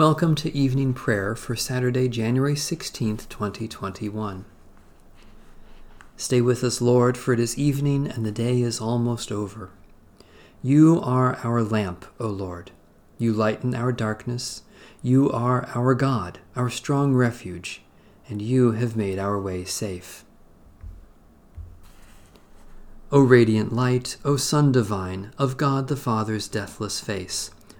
Welcome to evening prayer for Saturday, January 16th, 2021. Stay with us, Lord, for it is evening and the day is almost over. You are our lamp, O Lord. You lighten our darkness. You are our God, our strong refuge, and you have made our way safe. O radiant light, O Sun divine, of God the Father's deathless face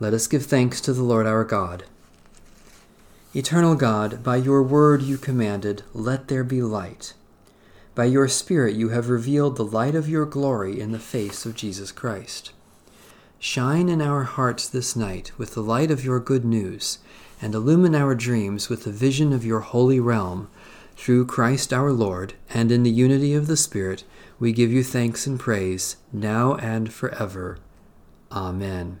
Let us give thanks to the Lord our God. Eternal God, by your word you commanded, Let there be light. By your Spirit you have revealed the light of your glory in the face of Jesus Christ. Shine in our hearts this night with the light of your good news, and illumine our dreams with the vision of your holy realm. Through Christ our Lord, and in the unity of the Spirit, we give you thanks and praise, now and forever. Amen.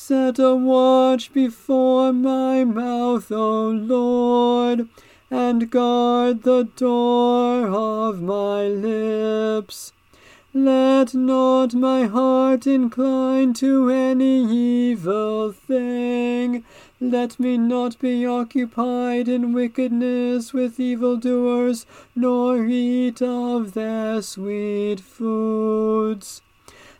Set a watch before my mouth, O Lord, and guard the door of my lips. Let not my heart incline to any evil thing. Let me not be occupied in wickedness with evildoers, nor eat of their sweet foods.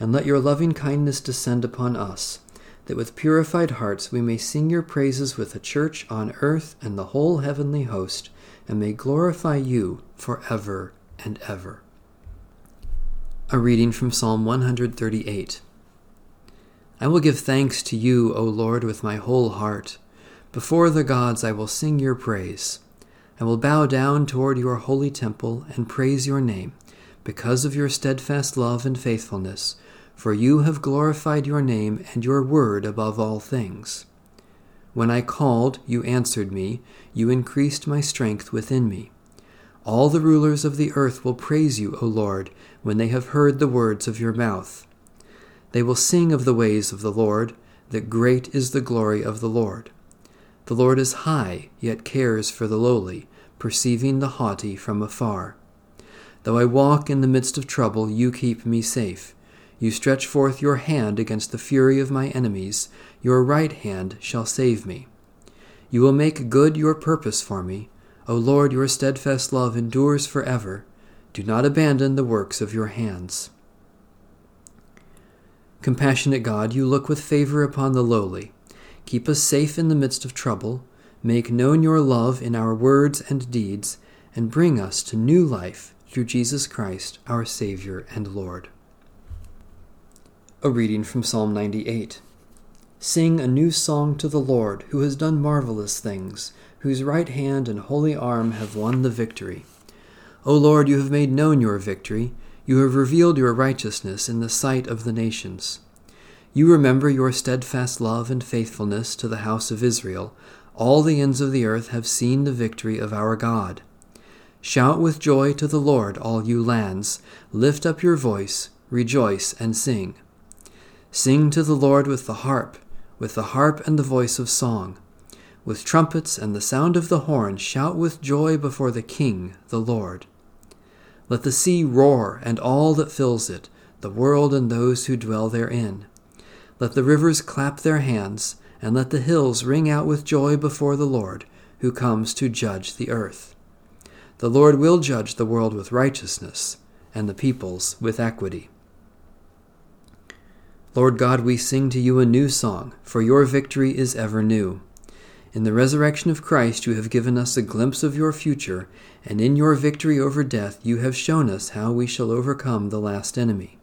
and let your loving kindness descend upon us, that with purified hearts we may sing your praises with the church on earth and the whole heavenly host, and may glorify you for ever and ever. A reading from Psalm 138. I will give thanks to you, O Lord, with my whole heart. Before the gods I will sing your praise. I will bow down toward your holy temple and praise your name, because of your steadfast love and faithfulness for you have glorified your name and your word above all things. When I called, you answered me, you increased my strength within me. All the rulers of the earth will praise you, O Lord, when they have heard the words of your mouth. They will sing of the ways of the Lord, that great is the glory of the Lord. The Lord is high, yet cares for the lowly, perceiving the haughty from afar. Though I walk in the midst of trouble, you keep me safe. You stretch forth your hand against the fury of my enemies, your right hand shall save me. You will make good your purpose for me. O Lord, your steadfast love endures forever. Do not abandon the works of your hands. Compassionate God, you look with favor upon the lowly. Keep us safe in the midst of trouble. make known your love in our words and deeds, and bring us to new life through Jesus Christ, our Savior and Lord. A reading from Psalm 98. Sing a new song to the Lord, who has done marvelous things, whose right hand and holy arm have won the victory. O Lord, you have made known your victory. You have revealed your righteousness in the sight of the nations. You remember your steadfast love and faithfulness to the house of Israel. All the ends of the earth have seen the victory of our God. Shout with joy to the Lord, all you lands. Lift up your voice, rejoice, and sing. Sing to the Lord with the harp with the harp and the voice of song. With trumpets and the sound of the horn, shout with joy before the King, the Lord. Let the sea roar and all that fills it, the world and those who dwell therein. Let the rivers clap their hands, and let the hills ring out with joy before the Lord, who comes to judge the earth. The Lord will judge the world with righteousness, and the peoples with equity. Lord God, we sing to you a new song, for your victory is ever new. In the resurrection of Christ, you have given us a glimpse of your future, and in your victory over death, you have shown us how we shall overcome the last enemy.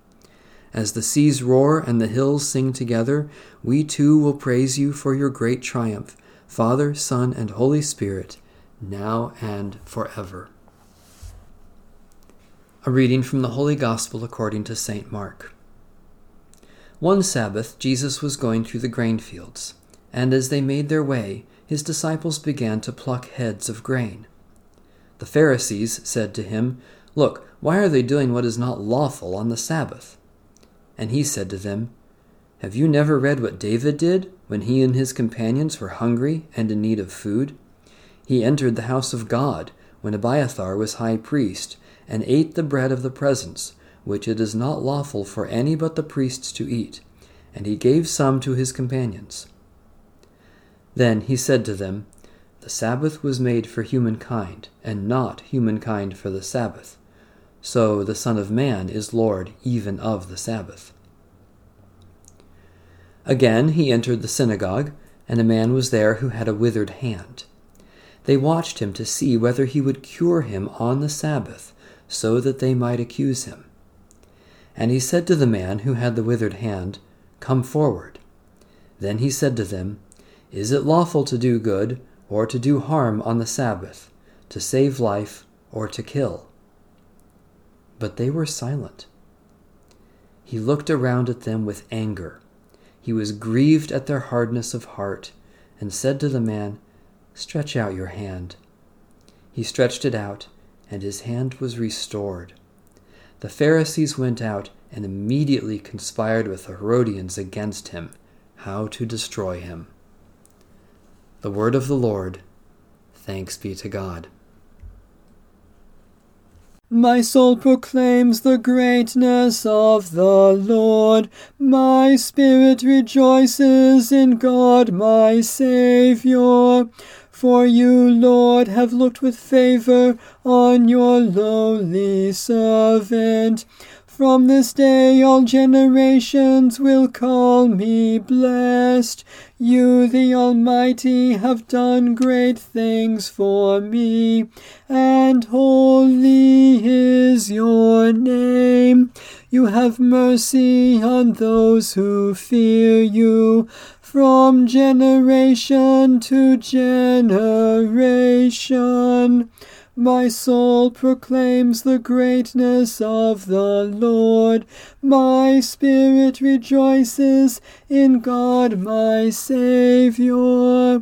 As the seas roar and the hills sing together, we too will praise you for your great triumph, Father, Son, and Holy Spirit, now and forever. A reading from the Holy Gospel according to St. Mark. One Sabbath, Jesus was going through the grain fields, and as they made their way, his disciples began to pluck heads of grain. The Pharisees said to him, Look, why are they doing what is not lawful on the Sabbath? And he said to them, Have you never read what David did when he and his companions were hungry and in need of food? He entered the house of God when Abiathar was high priest, and ate the bread of the presence which it is not lawful for any but the priests to eat, and he gave some to his companions. Then he said to them, The Sabbath was made for humankind, and not humankind for the Sabbath. So the Son of Man is Lord even of the Sabbath. Again he entered the synagogue, and a man was there who had a withered hand. They watched him to see whether he would cure him on the Sabbath, so that they might accuse him. And he said to the man who had the withered hand, Come forward. Then he said to them, Is it lawful to do good, or to do harm on the Sabbath, to save life, or to kill? But they were silent. He looked around at them with anger. He was grieved at their hardness of heart, and said to the man, Stretch out your hand. He stretched it out, and his hand was restored. The Pharisees went out and immediately conspired with the Herodians against him, how to destroy him. The word of the Lord. Thanks be to God. My soul proclaims the greatness of the Lord. My spirit rejoices in God my Saviour. For you, Lord, have looked with favor on your lowly servant. From this day all generations will call me blessed. You, the Almighty, have done great things for me, and holy is your name. You have mercy on those who fear you from generation to generation. My soul proclaims the greatness of the Lord. My spirit rejoices in God my Saviour.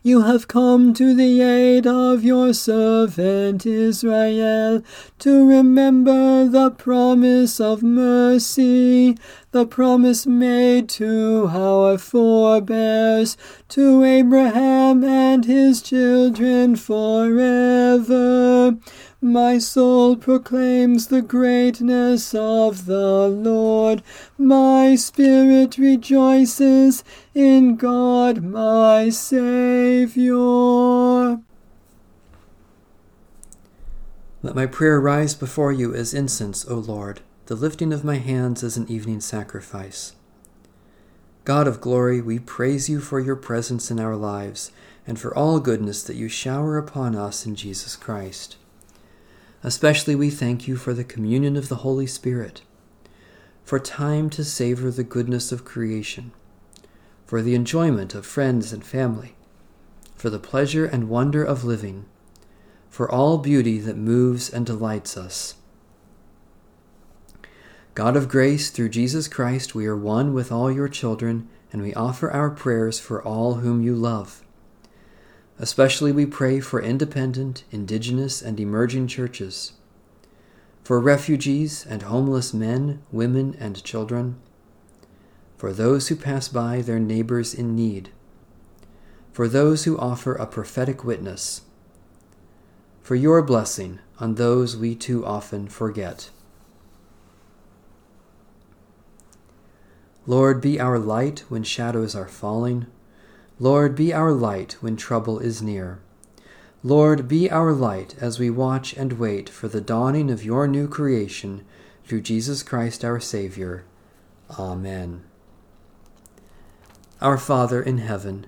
You have come to the aid of your servant Israel to remember the promise of mercy, the promise made to our forebears, to Abraham and his children forever. My soul proclaims the greatness of the Lord. My spirit rejoices in God my Saviour. Let my prayer rise before you as incense, O Lord, the lifting of my hands as an evening sacrifice. God of glory, we praise you for your presence in our lives and for all goodness that you shower upon us in Jesus Christ. Especially we thank you for the communion of the Holy Spirit, for time to savor the goodness of creation, for the enjoyment of friends and family, for the pleasure and wonder of living, for all beauty that moves and delights us. God of grace, through Jesus Christ, we are one with all your children, and we offer our prayers for all whom you love. Especially we pray for independent, indigenous, and emerging churches, for refugees and homeless men, women, and children, for those who pass by their neighbors in need, for those who offer a prophetic witness, for your blessing on those we too often forget. Lord, be our light when shadows are falling Lord, be our light when trouble is near. Lord, be our light as we watch and wait for the dawning of your new creation through Jesus Christ our Savior. Amen. Our Father in heaven,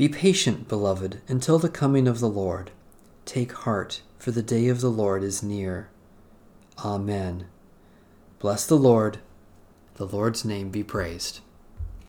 Be patient, beloved, until the coming of the Lord. Take heart, for the day of the Lord is near. Amen. Bless the Lord. The Lord's name be praised.